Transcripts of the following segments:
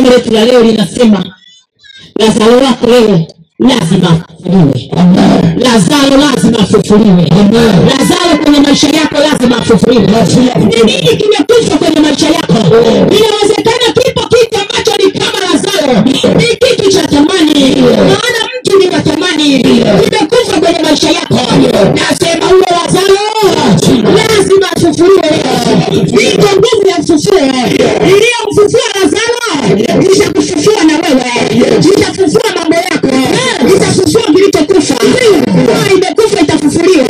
somo letu la leo linasema lazaro wako wewe lazima afufuliwe lazaro lazima afufuliwe lazaro kwenye maisha yako lazima afufuliwe ni nini kimekufa kwenye maisha yako? Inawezekana kipo kitu ambacho ni kama lazaro ni kitu cha thamani. Maana mtu ni wa thamani. Kimekufa kwenye maisha yako. Nasema huyo lazaro lazima afufuliwe iko nguvu ya ufufuo itafufua mambo yako. Itafufua kilichokufa Ndoa imekufa itafufuliwa.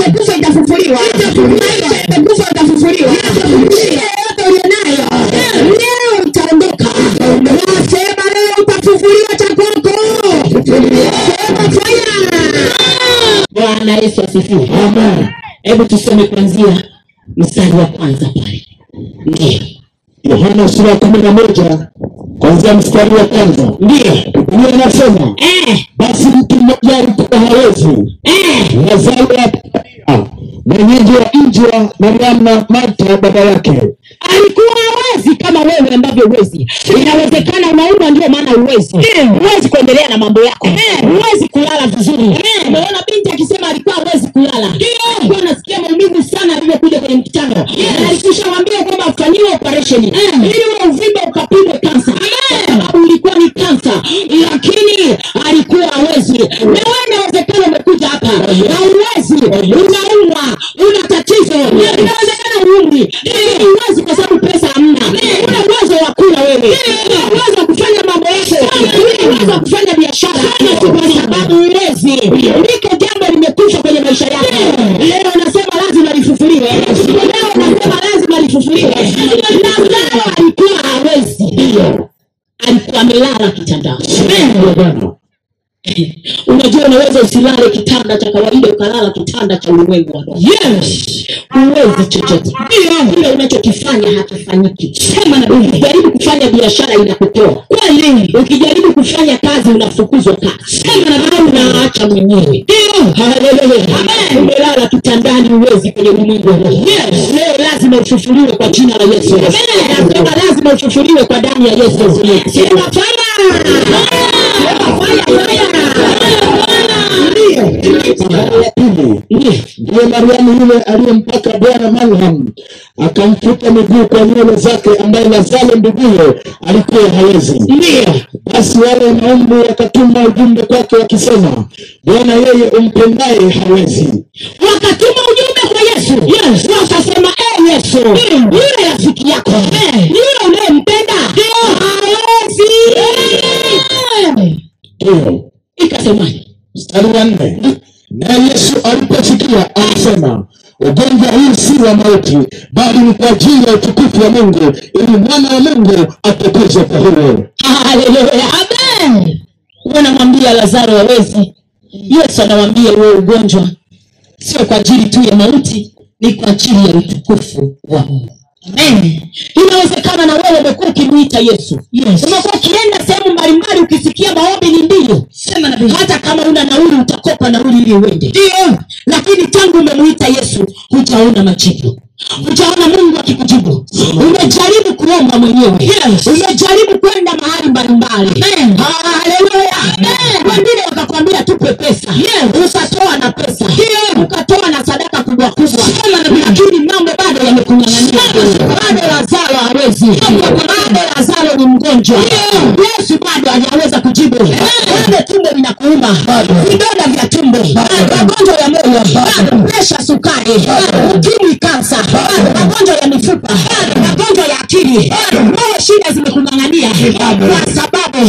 Imekufa itafufuliwa. Imekufa itafufuliwa. Yote ulionayo leo itaondoka nasema leo utafufuliwa cha kwako. Sema fire. Bwana yesu asifiwe. Hebu tusome kuanzia mstari wa kwanza pale. Ndio. Yohana sura ya kumi na moja kwanzia mstari wa kwanza. Ndio biblia inasema eh, basi mtu mmoja alikuwa hawezi eh, lazaro wa mwenyeji wa mji wa mariamu na marta baba yake. Alikuwa hawezi kama wewe ambavyo huwezi. inawezekana unaumwa ndio maana huwezi, huwezi kuendelea na mambo yako. Huwezi kulala vizuri. Umeona binti akisema alikuwa hawezi kulala. Alikuwa anasikia maumivu sana alivyokuja kwenye mkutano. Alikushawaambia kwamba afanyiwe operesheni ili ule uvimbe ukapigwe kansa ulikuwa ni kansa lakini alikuwa hawezi. Na wewe inawezekana umekuja hapa na uwezi unaumwa una tatizo. Inawezekana uumwi lakini uwezi kwa sababu pesa hamna. Una uwezo wa kula wewe. Una uwezo wa kufanya mambo yako. Uwezo wa kufanya biashara. Kwa sababu uwezi hawezi alikuwa amelala kitandani unajua unaweza usilale kitanda cha kawaida ukalala kitanda cha ulimwengu wa roho. yes. Uwezi chochote. Kile unachokifanya hakifanyiki. Sema na ukijaribu kufanya biashara inakutoa. Kweli ukijaribu kufanya kazi unafukuzwa kazi sema na au unaacha mwenyewe. Haleluya. umelala kitandani uwezi kwenye ulimwengu wa roho. yes. Leo lazima ufufuliwe kwa jina la yesu. Nasema lazima ufufuliwe kwa damu ya yesu. Sema fire fire wa pili ndiye mariamu yule aliyempaka bwana malham akamfuta miguu kwa nywele zake ambaye lazaro nduguye alikuwa hawezi basi wale wanaume wakatuma ujumbe kwake wakisema bwana yeye umpendaye hawezi wakatuma ujumbe kwa yesu yes. wakasema e yesu yule rafiki yako yule unayempenda hawezi ikasemaje mstari wa nne ugonjwa huu si wa mauti bali ni kwa ajili ya utukufu wa mungu ili mwana wa mungu atukuzwe kwa huo haleluya amen. Wanamwambia lazaro hawezi. Yesu anawambia huo ugonjwa. Sio kwa ajili tu ya mauti ni kwa ajili ya utukufu wa mungu Amen. inawezekana na wewe umekuwa ukimwita yesu. Yes. umekuwa ukienda sehemu mbalimbali ukisikia maombi ni ndio sema na hata kama una nauli utakopa nauli ili uende. Ndio. Lakini tangu umemwita yesu hujaona majibu. Hujaona mungu akikujibu. Umejaribu kuomba mwenyewe. Yes. umejaribu kwenda mahali mbalimbali. Haleluya. Wengine mgonjwa yesu bado hajaweza kujibu. Bado tumbo linakuuma. Vidonda vya tumbo. Magonjwa ya moyo. Presha sukari. Ukimwi kansa. Magonjwa ya mifupa. Magonjwa ya akili. Moyo shida zimekung'ang'ania. Kwa sababu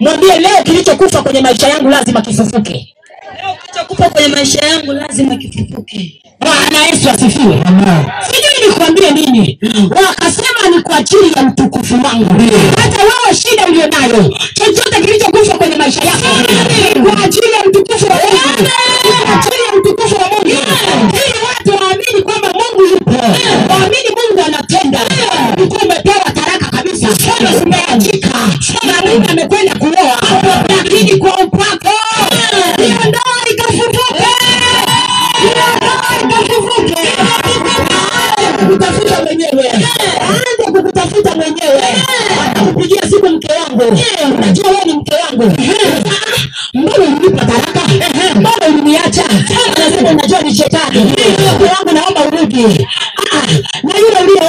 mwambie leo kilichokufa kwenye maisha yangu lazima kifufuke. Kilichokufa kwenye maisha yangu lazima kifufuke. Bwana yesu asifiwe. Sijui nikwambie nini? Wakasema ni kwa ajili ya mtukufu wangu. Hata wewe shida ulionayo chochote kilichokufa kwenye maisha yako ni kwa ajili ya mtukufu wa mungu. Kwa ajili ya mtukufu wa mungu. Ili watu waamini kwamba mungu yupo. Waamini mungu anatenda wangu unajua wewe ni mke wangu. Mbona ulinipa talaka? mbona uliniacha anasema unajua ni shetani. Mke wangu naomba urudi. Ah, na yule uliyooa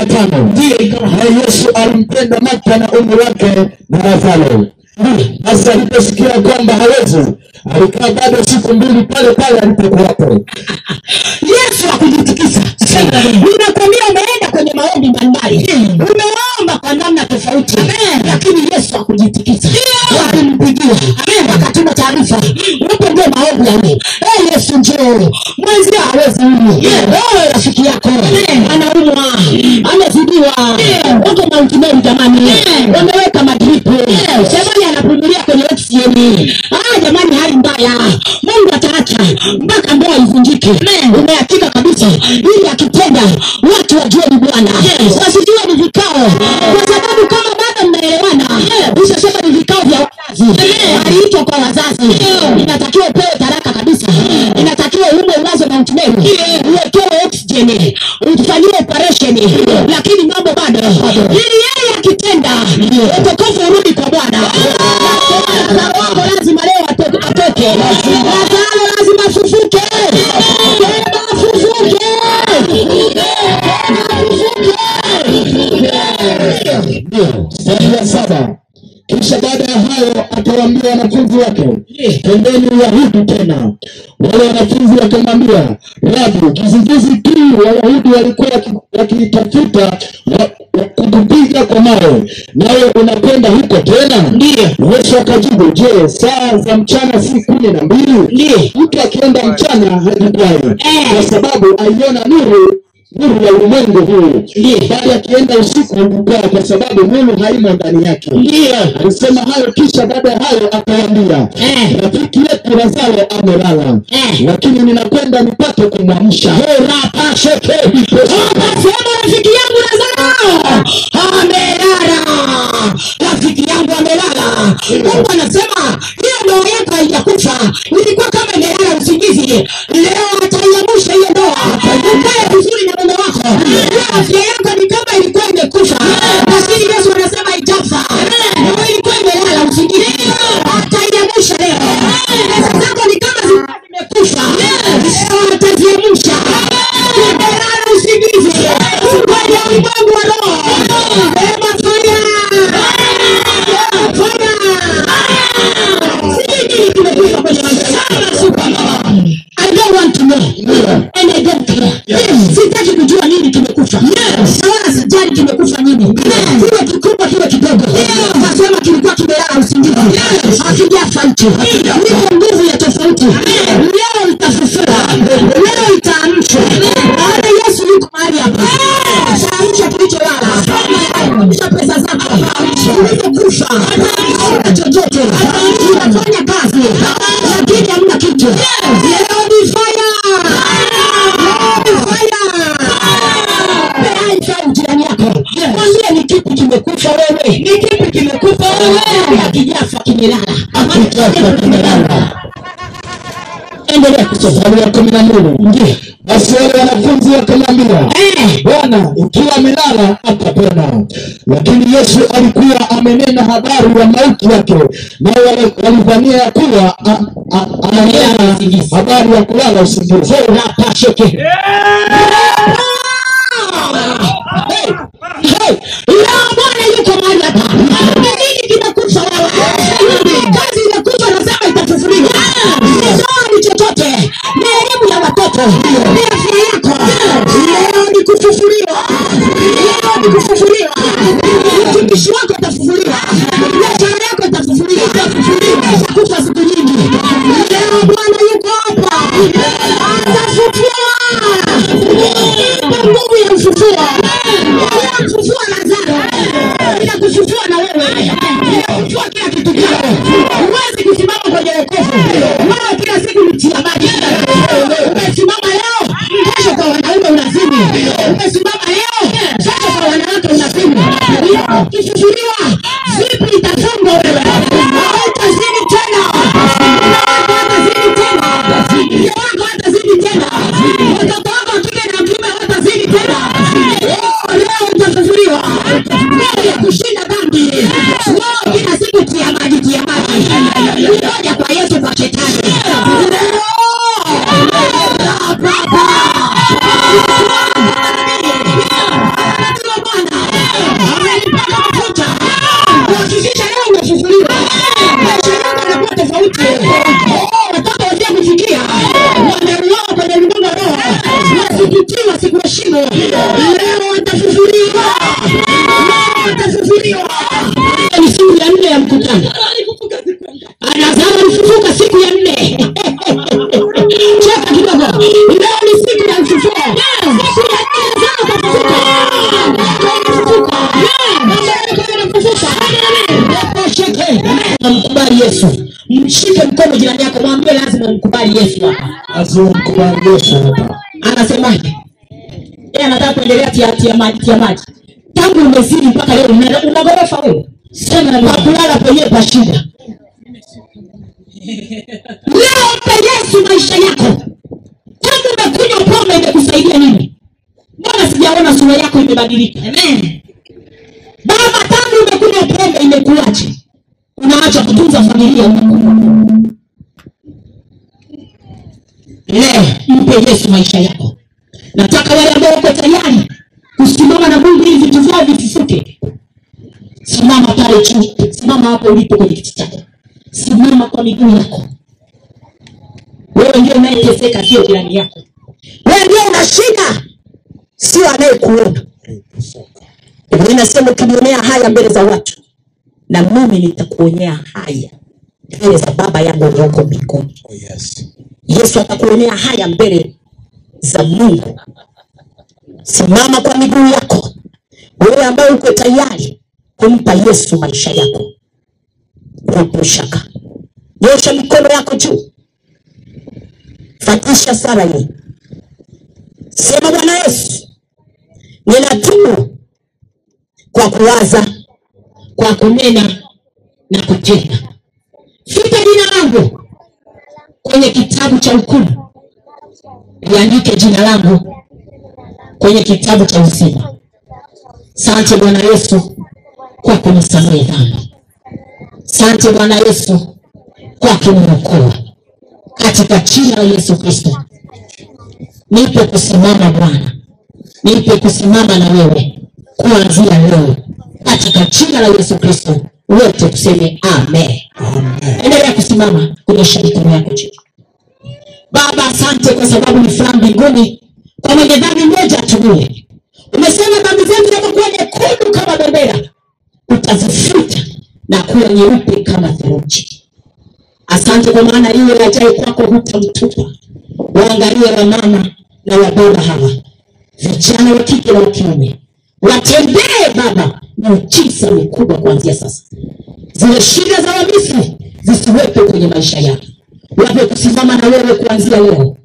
wa tano na yesu alimpenda martha na umri wake na lazaro. Basi aliposikia kwamba hawezi alikaa bado siku mbili pale pale alipokuwapo yesu akujitikisa. Ninakwambia umeenda kwenye maombi mbalimbali. Umeomba kwa namna tofauti. Lakini yesu akujitikisa walimpigia wakatuma taarifa. Upo ndio maombi yale hey, yesu njoo. Mwenzia hawezi huyu wewe rafiki yako. Anaumwa. Amezidiwa. Wako Mount Meru jamani. Wameweka madripu jamani anapumulia kwenye oksijeni ah jamani hali mbaya. Mungu ataacha mpaka ndoa ivunjike. Umeatika kabisa. Ili akitenda watu wajue ni bwana ili yeye akitenda wanafunzi wake. Pendeni uyahudi tena. Wale wanafunzi wakamwambia rabi kizingizi tu wayahudi walikuwa wakitafuta wa- wa- kukupiga kwa mawe. Nawe unakwenda huko tena? Ndiyo. yesu akajibu je saa za mchana si kumi na mbili? Ndiyo. mtu akienda mchana hajikwai Eh. kwa sababu aiona nuru nuru ya ulimwengu huu. Bali akienda usiku hukaa kwa sababu nuru haimo ndani yake. Alisema hayo kisha baada ya hayo akawaambia Eh. rafiki yetu lazaro amelala. Eh. lakini ninakwenda nipate kumwamsha. Rafiki yangu lazaro. Amelala. Rafiki yangu amelala. Mungu anasema hiyo ndoa yako haijakufa nilikuwa kama imelala usingizi. Leo Niko nguvu ya tofauti. Leo nitafufua, Leo itaamshwa. Baada Yesu yuko mahali hapa. taamsha kilicholala. Ataamsha pesa zako. Ulivyokufa. Huna chochote. Unafanya kazi. Lakini hamna kitu. Leo ni fire. Leo kimekufa wewe. Ni kipi kimekufa wewe. Hakijafa kimelala. Hakijafa kimelala. Endelea kusoma. mstari kumi na mbili basi wale wanafunzi wakamwambia Eh. bwana ikiwa amelala atapona lakini yesu alikuwa amenena habari ya mauti yake nao walidhania ya kuwa ananena habari ya kulala usingizi utumishi wako utafufuliwa, biashara yako itafufuliwa, utakufa siku nyingi. Leo Bwana yuko hapa, atafufua nguvu ya ufufuo, kufufua Lazaro, ina kufufua na wewe, kufufua kila kitu chako. Huwezi kusimama kwenye wokovu, maana kila siku ni chia maji. Umesimama leo, kesho kwa wanaume unazini. Umesimama leo ukifufuliwa vipi Namkubali yesu. Mshike mkono jirani yako mwambie lazima mkubali yesu hapa. Lazima mkubali Yesu hapa. anasemaje? Yeye anataka kuendelea tia, tia maji tia maji. Tangu umezidi mpaka leo una una ghorofa wewe? Sema na kulala penyewe pa shida. Leo mpe yesu maisha yako tangu umekunywa pombe imekusaidia nini mbona sura yako imebadilika. Baba tangu umekunywa pombe imekuache unaacha kutunza familia leo mpe yesu maisha yako. Nataka wale ambao wako tayari kusimama na mungu ili vitu vyao vifufuke simama pale juu. Simama hapo ulipo kwenye kiti chako. Simama kwa miguu yako. Wewe ndio unayeteseka sio jirani yako. Wewe ndio unashika sio anayekuona Biblia inasema ukinionea haya mbele za watu na mimi nitakuonea haya mbele za baba yangu aliyoko mbinguni. Oh, yes. yesu atakuonea haya mbele za mungu. Simama kwa miguu yako. Wewe ambaye uko tayari kumpa yesu maisha yako. Upo shaka nyosha mikono yako juu. Fatisha sara hii. Sema bwana yesu ninatubu kwa kuwaza kwa kunena na kutenda futa jina langu kwenye kitabu cha hukumu. Liandike jina langu kwenye kitabu cha uzima. Sante bwana yesu kwa kunisamehe dhambi. Sante bwana yesu kwa kuniokoa. Katika jina la yesu kristo nipe kusimama bwana nipe kusimama na wewe kuanzia leo katika jina la yesu kristo wote tuseme amen. Endelea kusimama kunyosha mikono yako juu baba asante kwa sababu ni furaha mbinguni kwa mwenye dhambi mmoja atulie. Umesema dhambi zetu zinapokuwa nyekundu kama bendera utazifuta na kuwa nyeupe kama theluji. Asante kwa maana yule ajaye kwako hutamtupa waangalie wamama na wababa hawa vijana wa kike na wa kiume watembee baba miujiza mikubwa kuanzia sasa. Zile shida za wamisri zisiwepo kwenye maisha yake. Wape kusimama na wewe kuanzia leo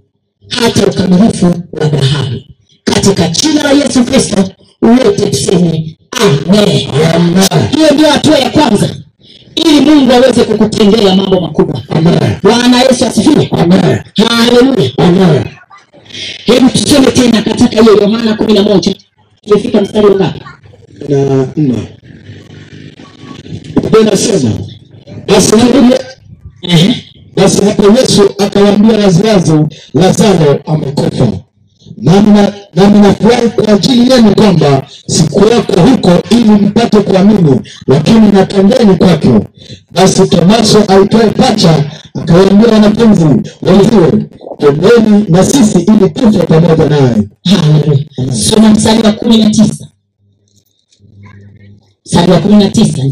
hata ukamilifu wa dhahabu. Katika jina la yesu kristo wote tuseme amen. Hiyo ndio hatua ya kwanza ili mungu aweze kukutendea mambo makubwa. Bwana yesu asifiwe. Haleluya. Amen. Hebu tusome tena katika hiyo yohana kumi na moja. Tumefika mstari wa ngapi? Na nne. Nasema basi basi hapo Yesu akawaambia Lazaro, Lazaro amekufa. Nami na- nami nafurahi kwa ajili yenu kwamba sikuwako huko ili mpate kuamini, lakini natangeni kwake. Basi Tomaso aitwaye Pacha akawaambia wanafunzi wenziwe, twendeni na sisi ili tufe pamoja naye. Soma mstari wa kumi na tisa. Mstari wa kumi na tisa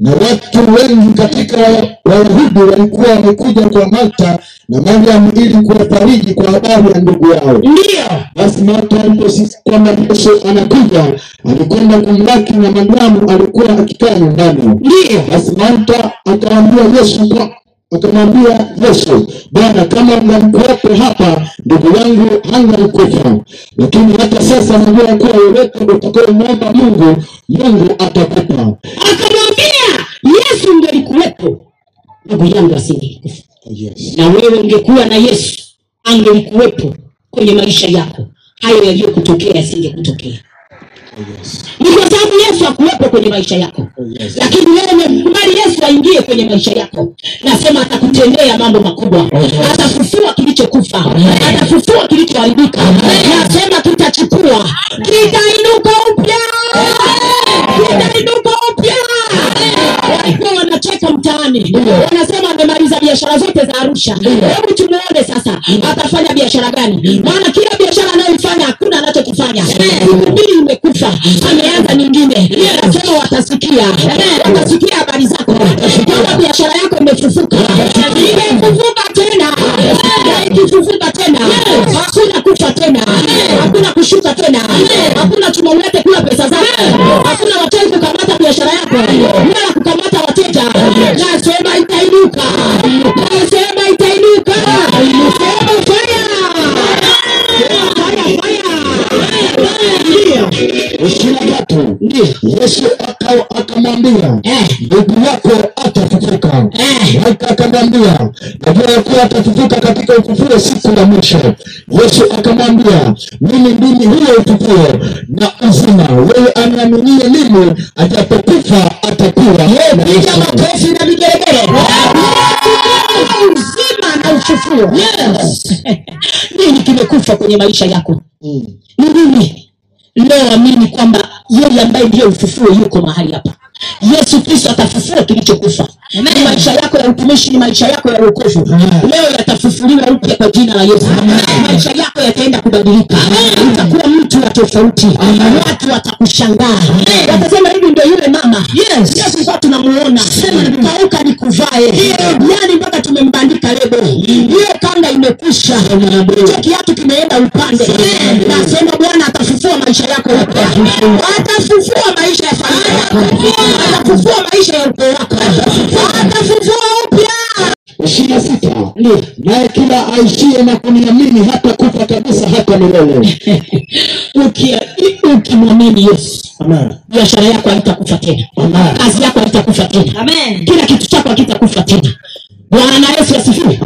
na watu wengi katika Wayahudi walikuwa wamekuja kwa Marta na Mariamu ili kuwafariji kwa habari ya ndugu yao. Ndio Basi Martha aliposikia kwamba Yesu anakuja, alikwenda kumlaki na Mariamu alikuwa akikaa nyumbani. Ndio Basi Martha akamwambia Yesu kwa akamwambia Yesu, Bwana, kama ungalikuwepo hapa, ndugu yangu hangalikufa. Lakini hata sasa najua kuwa yoyote utakayomwomba Mungu, Mungu atakupa. akamwambia yesu ungalikuwepo ndugu yangu asingelikufa Yes. na wewe ungekuwa na yesu angemkuwepo kwenye maisha yako. Hayo yaliyokutokea yasingekutokea Yes. ni kwa sababu yesu akuwepo kwenye maisha yako. Yes. lakini wewe umemkubali yesu aingie kwenye maisha yako. Nasema atakutendea mambo makubwa. Atafufua kilichokufa. Atafufua kilichoharibika. Nasema kitachukua kitainuka kitainuka wanasema amemaliza biashara zote za arusha. Hebu tumuone sasa atafanya biashara gani? Maana kila biashara anayoifanya hakuna anachokifanya. Mbili imekufa ameanza nyingine. Anasema watasikia. Watasikia habari zako. Kama biashara yako imefufuka. Imefufuka tena. Na ikifufuka tena hakuna kufa tena. Hakuna kushuka tena. Hakuna chuma ulete kula pesa zako. Hakuna wachawi kukamata biashara yako Yesu akamwambia Eh. ndugu yako atafufuka. Eh. Akamwambia najua ya kuwa atafufuka katika ufufuo siku ya mwisho. Yesu akamwambia mimi ndimi huyo ufufuo na uzima, wewe aniaminie mimi, ajapokufa atakuwa na piga makofi na vigelegele ufufuo nini kimekufa kwenye maisha yako Mm. ni nini lioamini kwamba ambaye ndiyo ufufuo yuko mahali hapa. Yesu kristo atafufua kilichokufa. Maisha yako ya utumishi ni maisha yako ya uokovu leo yatafufuliwa upya kwa jina la yesu. Maisha yako yataenda kubadilika. Utakuwa mtu wa tofauti. Watu watakushangaa. Watasema hivi ndio yule mama. Yesu kwa tunamuona. Kauka ni kuvae yani mpaka tumembandika lebo. Hiyo kanga imekwisha kiatu kimeenda upande. Nasema bwana atafufua maisha yako atafufua maisha ya familia yako. Atafufua maisha ya ukoo wako. Atafufua upya. Ishirini na sita. Naye kila aishie na kuniamini hata kufa kabisa hata milele. Ukimwamini yesu biashara yako haitakufa tena. Kazi yako haitakufa tena. Kila kitu chako hakitakufa tena bwana yesu asifiwe.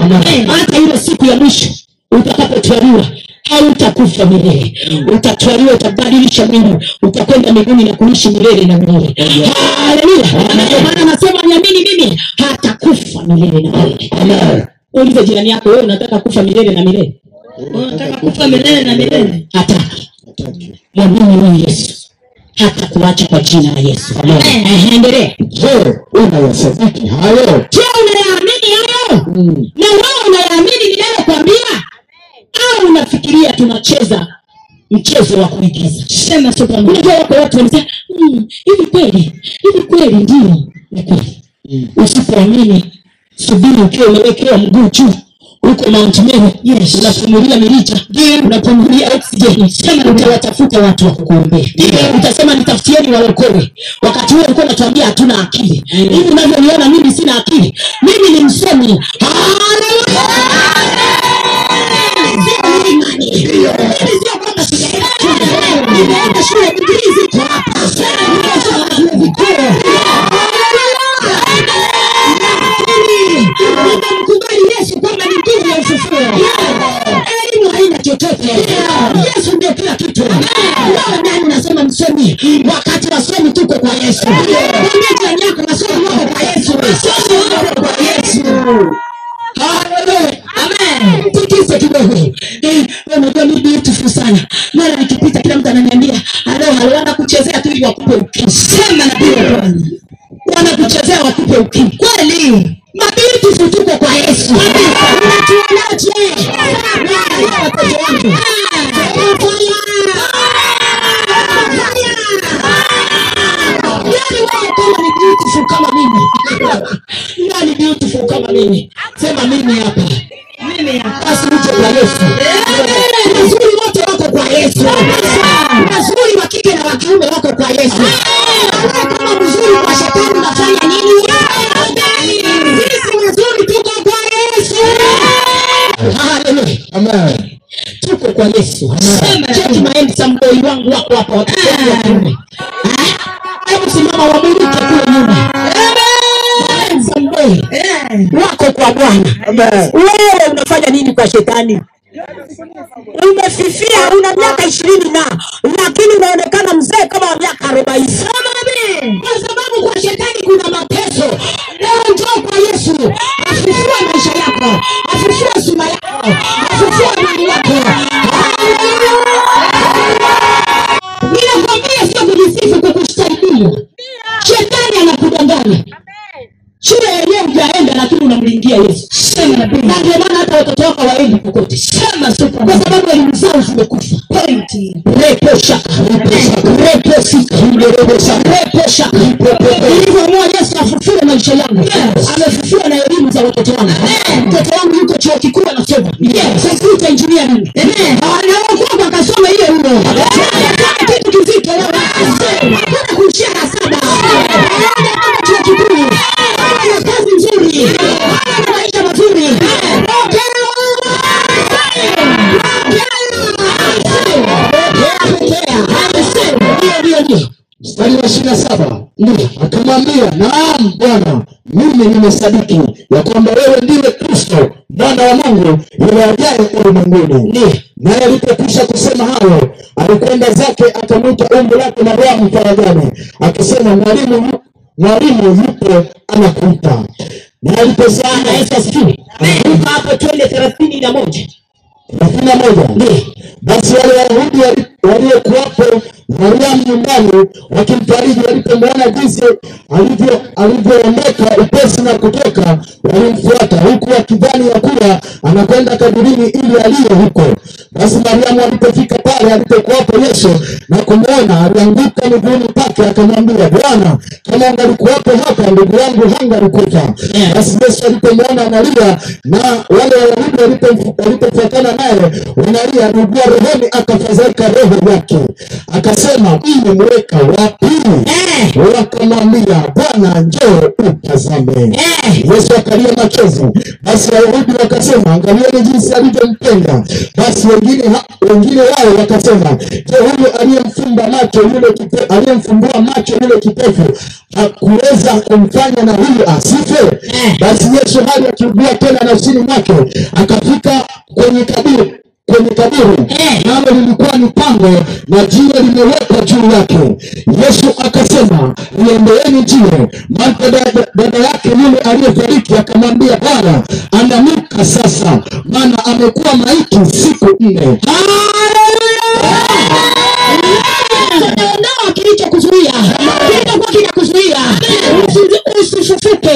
Hata ile siku ya mwisho utakapotwaliwa hautakufa milele. Utatwaliwa utabadilisha mwili utakwenda mbinguni na kuishi milele na milele. Haleluya. Ndio maana anasema niamini mimi hatakufa milele na milele. Ulize jirani yako wewe unataka kufa milele na milele? Unataka kufa milele na milele? Hataki. mwamini huyu yesu hata kuacha kwa jina la yesu. Endelee. Je, unayasadiki hayo? je unayaamini hayo? Mm. na wewe unayaamini ninayokwambia au unafikiria tunacheza mchezo wa kuigiza? Sema tu unajua wako watu wanasema "Mm, hivi kweli hivi kweli ndio ni kweli. Usipoamini subiri ukiwa umewekewa mguu juu huko mount meru yes. unapumulia mirija. Unapumulia oxygen. Sema utawatafuta watu wa kukuombea. Utasema nitafutieni waokoe. wakati huo ulikuwa unatuambia hatuna akili. Hivi unavyoniona mimi sina akili. Mimi ni msomi Haleluya! Yesu. Tikise kidogo. Eh, unajua mimi beautiful sana. Mara nikipita kila mtu ananiambia, "Halo, halo, wanakuchezea tu ili wakupe ukimwi." Sema na Bwana. Wanakuchezea wakupe ukimwi. Kweli. mimi hapa, basi mje kwa Yesu. Wazuri wote wako kwa Yesu, wazuri wa kike na wa kiume wako kwa Yesu. Kama mzuri kwa shetani unafanya nini? Sisi wazuri tuko kwa Yesu. Haleluya, amen. Tuko kwa Yesu. Cheki maemsa mgoi wangu wako hapa, wa kike wa kiume wewe unafanya nini kwa shetani? Umefifia una miaka ishirini na lakini unaonekana mzee kama wa miaka arobaini. Kwa sababu kwa shetani kuna mateso. Leo njoo kwa yesu. Afufue maisha yako. Afufue sura yako. Afufue mwili yako. ninakwambia sio kujisifu kwa shetani anakudanganya. Shule yenyewe hujaenda lakini unamlingia yesu sema na ndio maana hata watoto wako waendi kokote. Sema super kwa sababu elimu zao zimekufa. Pointi repo shaka. Repo sika. Repo shaka. Repo shaka. Ilivyoamua yesu afufue maisha yangu. Amefufua na elimu za watoto wangu. Mtoto wangu yuko chuo kikuu anasoma. Computer engineering. Anaokwamba akasoma akamwambia naam bwana. Mimi nimesadiki ya kwamba wewe ndiwe kristo mwana wa mungu yule ajaye ulimwenguni. Naye alipokwisha kusema hayo alikwenda zake akamwita umbu lake mariamu faragani akisema mwalimu mwalimu yupo anakuita. Naye alipozaa hapo twende thelathini na moja. Thelathini na moja. Basi wale wayahudi wali- waliokuwapo mariamu nyumbani wakimfariji walipomwona jinsi alivyo- alivyoondoka upesi na kutoka walimfuata huku wakidhani ya kuwa anakwenda kaburini ili aliye huko. Basi mariamu alipofika pale alipokuwapo yesu na kumwona alianguka miguuni pake akamwambia bwana kama ungalikuwapo hapa ndugu yangu hangalikufa basi yesu alipomwona analia na wale wayahudi walipofuatana naye wanalia aliugua rohoni akafadhaika roho yake. Akasema mmemweka wapi wakamwambia bwana njoo utazame. Yesu akalia machozi. Basi wayahudi wakasema angalieni jinsi alivyompenda basi wengine wengine wao wakasema je huyu aliyemfumba macho yule aliyemfumbua macho yule kipofu hakuweza kumfanya na huyu asife? Basi yesu hali akiugua tena nafsini mwake akafika kwenye kaburi kwenye kaburi nalo lilikuwa ni pango na jiwe limewekwa juu yake. Yesu akasema liendeeni jiwe martha dada yake yule aliyefariki akamwambia bwana ananuka sasa maana amekuwa maiti siku nne. Kilichokuzuia kilichokuwa kinakuzuia usifufuke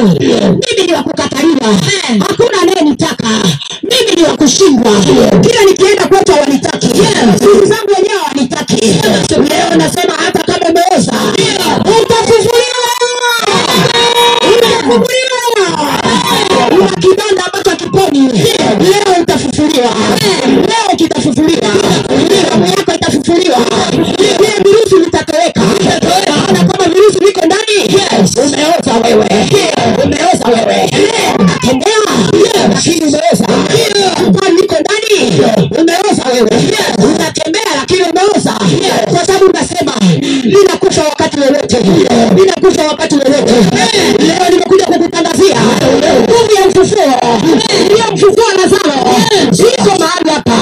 mimi ni wa kukataliwa, hakuna anayenitaka. Mimi ni wa kushindwa, kila linakufa wakati wowote. Leo nimekuja kukutangazia nguvu ya mfufuo. Iliyomfufua lazaro ziko mahali hapa.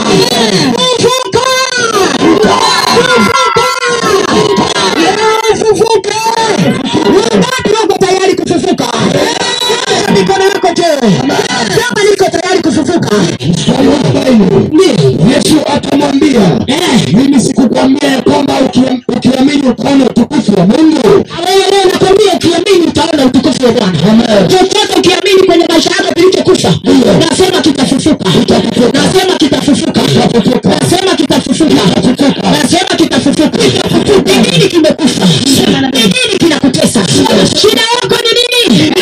Fufuka fufuka wangapi wako tayari kufufuka. Mikono yako juu. Kama niko tayari kufufuka. Yesu akamwambia mimi sikukuwa ukiamini utaona utukufu wa shida yako ni nini?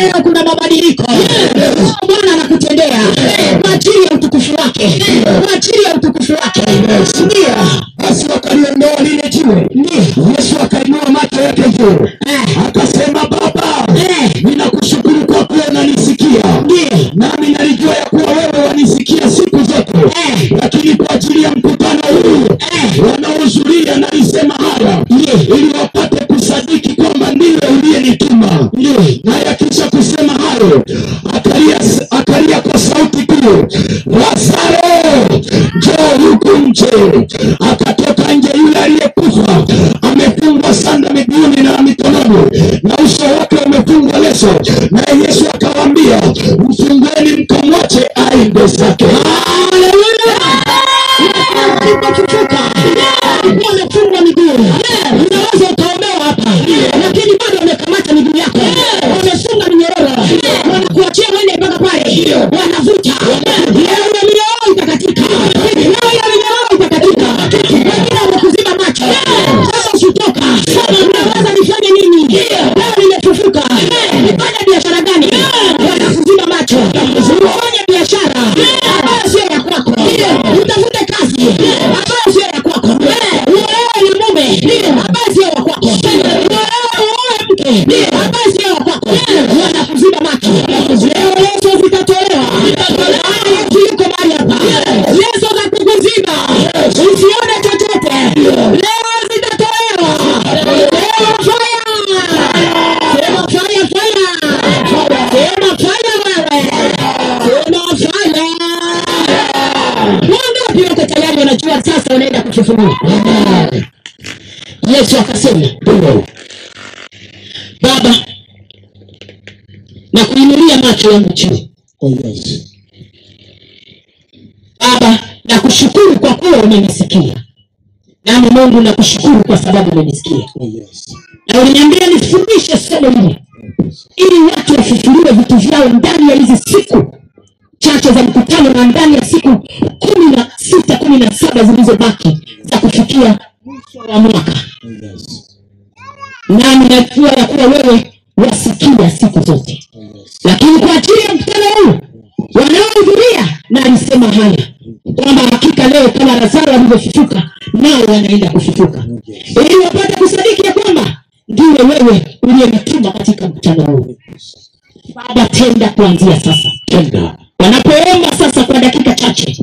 Leo kuna mabadiliko. Bwana anakutendea. Kwa ajili ya utukufu wake. Kwa ajili ya utukufu wake. Ndio. Basi wakaliondoa lile jiwe. Yesu akainua macho yake juu kusema akalia, kwa sauti kuu lazaro njoo huku nje akatoka nje yule aliyekufa amefungwa sanda miguuni na mikononi na uso wake umefungwa leso. Naye yesu akawaambia mfungueni mkamwache aende zake akasema baba na kuinulia macho yangu juu kwa yes. baba na kushukuru kwa kuwa umenisikia. Nami mungu nakushukuru kwa sababu umenisikia. Na uliniambia nifundishe somo hili ili watu wafufuliwe vitu vyao ndani ya hizi siku. Chache za mkutano na ndani ya siku kumi na sita kumi na saba zilizobaki za kufikia mwisho wa mwaka Nami najua ya kuwa wewe wasikia siku zote. Lakini kwa ajili ya mkutano huu wanaohudhuria na alisema haya kwamba hakika leo kama lazaro alivyofufuka nao wanaenda kufufuka. Ili wapate kusadiki ya kwamba ndiwe wewe uliyenituma katika mkutano huu. Baba tenda kuanzia sasa. Tenda. wanapoomba sasa kwa chache.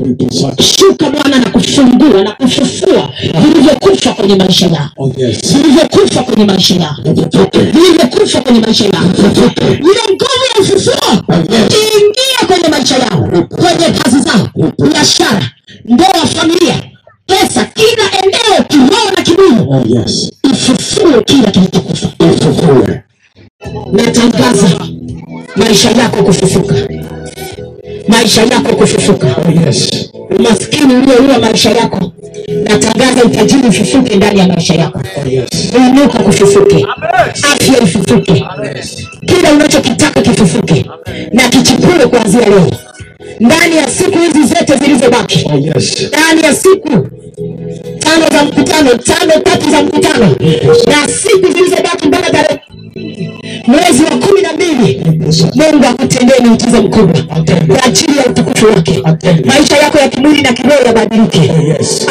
Shuka bwana na kufungua na kufufua vilivyokufa kwenye maisha yao Oh, vilivyokufa kwenye maisha yao vilivyokufa kwenye maisha yao hiyo nguvu ya ufufuo iingie kwenye maisha yao kwenye kazi zao biashara ndoa familia pesa kila eneo kiroho na kimwili Oh, ifufue kila kilichokufa. Natangaza maisha yako kufufuka maisha yako kufufuka. Oh, yes. umaskini ulioua maisha yako natangaza utajiri ufufuke ndani ya maisha yako. Oh, yes. uinuka kufufuke afya ifufuke. Kila unachokitaka kifufuke na kichipue kuanzia leo. Ndani ya siku hizi zote zilizobaki. Oh, yes. ndani ya siku tano za mkutano tano tatu za mkutano. Na siku zilizobaki mpaka tarehe kumi mungu akutendee miujiza mkubwa. Kwa ajili ya utukufu wake. Maisha yako ya kimwili na kiroho yabadilike.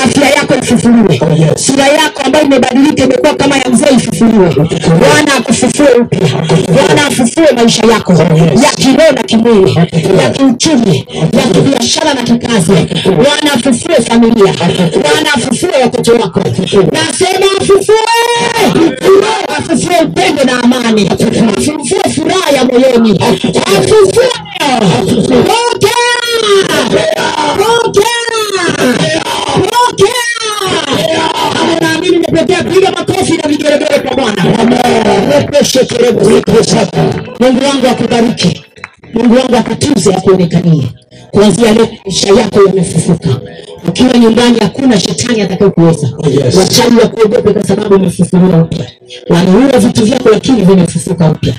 Afya yako ifufuliwe. Sura yako ambayo imebadilika imekuwa kama ya mzee ifufuliwe. Bwana akufufue upya. Bwana afufue maisha yako. Ya kiroho na kimwili. Ya kiuchumi. Ya kibiashara na kikazi. Bwana afufue familia. Bwana afufue watoto wako. Nasema afufue afufue upendo na amani. Afufue furaha ya moyoni. Afufue pokea pokea pokea kama unaamini piga makofi na vigelegele kwa bwana mungu wangu akubariki. Mungu wangu akutunze, akuonekanie. Kuanzia leo maisha yako yamefufuka ukiwa nyumbani hakuna shetani atakayokuweza Yes. wachawi wakuogope kwa sababu umefufuliwa upya Wanaua vitu vyako lakini vimefufuka upya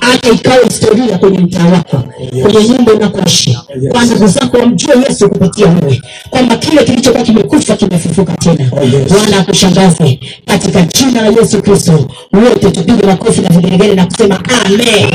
hata ikawa historia kwenye mtaa wako kwenye nyumba unakoishi. Kwa ndugu zako wamjue yesu kupitia wewe kwamba kile kilichokuwa kimekufa kimefufuka tena. Yes. bwana akushangaze. Katika jina la yesu kristo wote tupige makofi na vigelegele na kusema amen